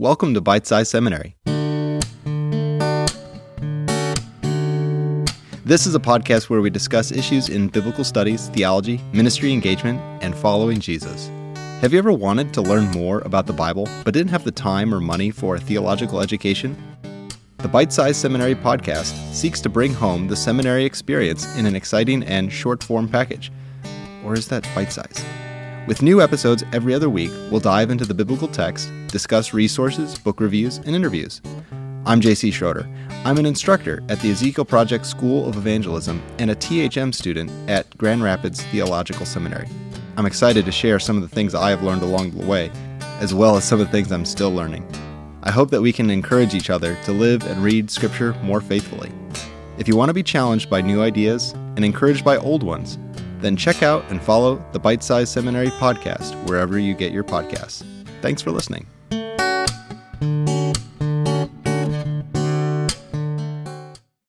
Welcome to Bite Size Seminary. This is a podcast where we discuss issues in biblical studies, theology, ministry engagement, and following Jesus. Have you ever wanted to learn more about the Bible but didn't have the time or money for a theological education? The Bite Size Seminary podcast seeks to bring home the seminary experience in an exciting and short form package. Or is that bite size? With new episodes every other week, we'll dive into the biblical text, discuss resources, book reviews, and interviews. I'm JC Schroeder. I'm an instructor at the Ezekiel Project School of Evangelism and a THM student at Grand Rapids Theological Seminary. I'm excited to share some of the things I have learned along the way, as well as some of the things I'm still learning. I hope that we can encourage each other to live and read Scripture more faithfully. If you want to be challenged by new ideas and encouraged by old ones, then check out and follow the Bite Size Seminary podcast wherever you get your podcasts. Thanks for listening.